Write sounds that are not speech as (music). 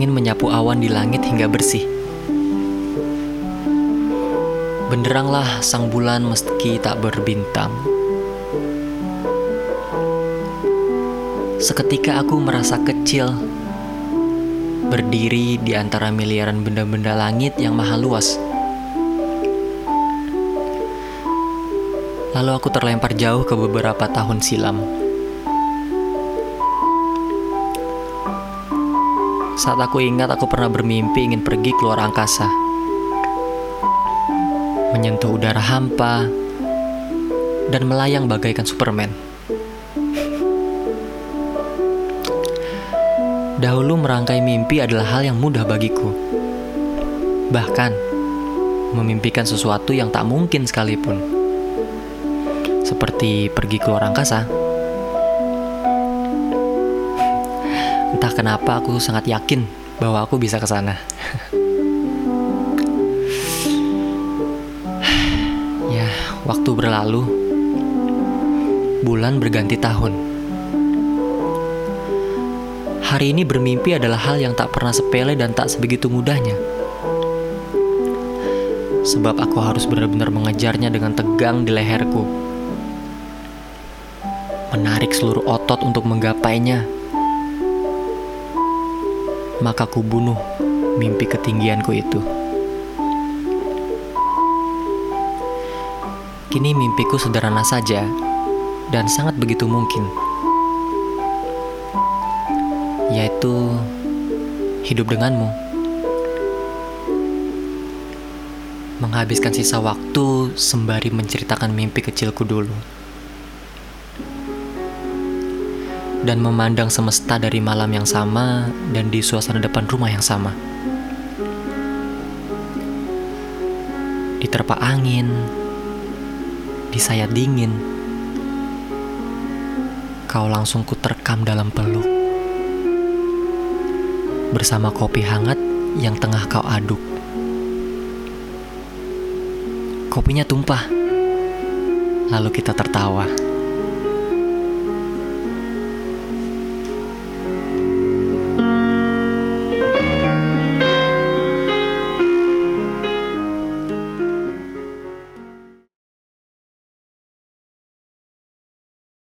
Angin menyapu awan di langit hingga bersih. Benderanglah sang bulan meski tak berbintang. Seketika aku merasa kecil, berdiri di antara miliaran benda-benda langit yang maha luas. Lalu aku terlempar jauh ke beberapa tahun silam. Saat aku ingat aku pernah bermimpi ingin pergi keluar angkasa menyentuh udara hampa, dan melayang bagaikan Superman. Dahulu merangkai mimpi adalah hal yang mudah bagiku. Bahkan, memimpikan sesuatu yang tak mungkin sekalipun. Seperti pergi keluar angkasa. Entah kenapa aku sangat yakin bahwa aku bisa ke sana. (sighs) Waktu berlalu, bulan berganti tahun. Hari ini bermimpi adalah hal yang tak pernah sepele dan tak sebegitu mudahnya. Sebab aku harus benar-benar mengejarnya dengan tegang di leherku. Menarik seluruh otot untuk menggapainya. Maka ku bunuh mimpi ketinggianku itu. Kini mimpiku sederhana saja dan sangat begitu mungkin, yaitu hidup denganmu, menghabiskan sisa waktu sembari menceritakan mimpi kecilku dulu, dan memandang semesta dari malam yang sama dan di suasana depan rumah yang sama. Diterpa angin, di sayat dingin. Kau langsung kuterkam dalam peluk. Bersama kopi hangat yang tengah kau aduk. Kopinya tumpah. Lalu kita tertawa.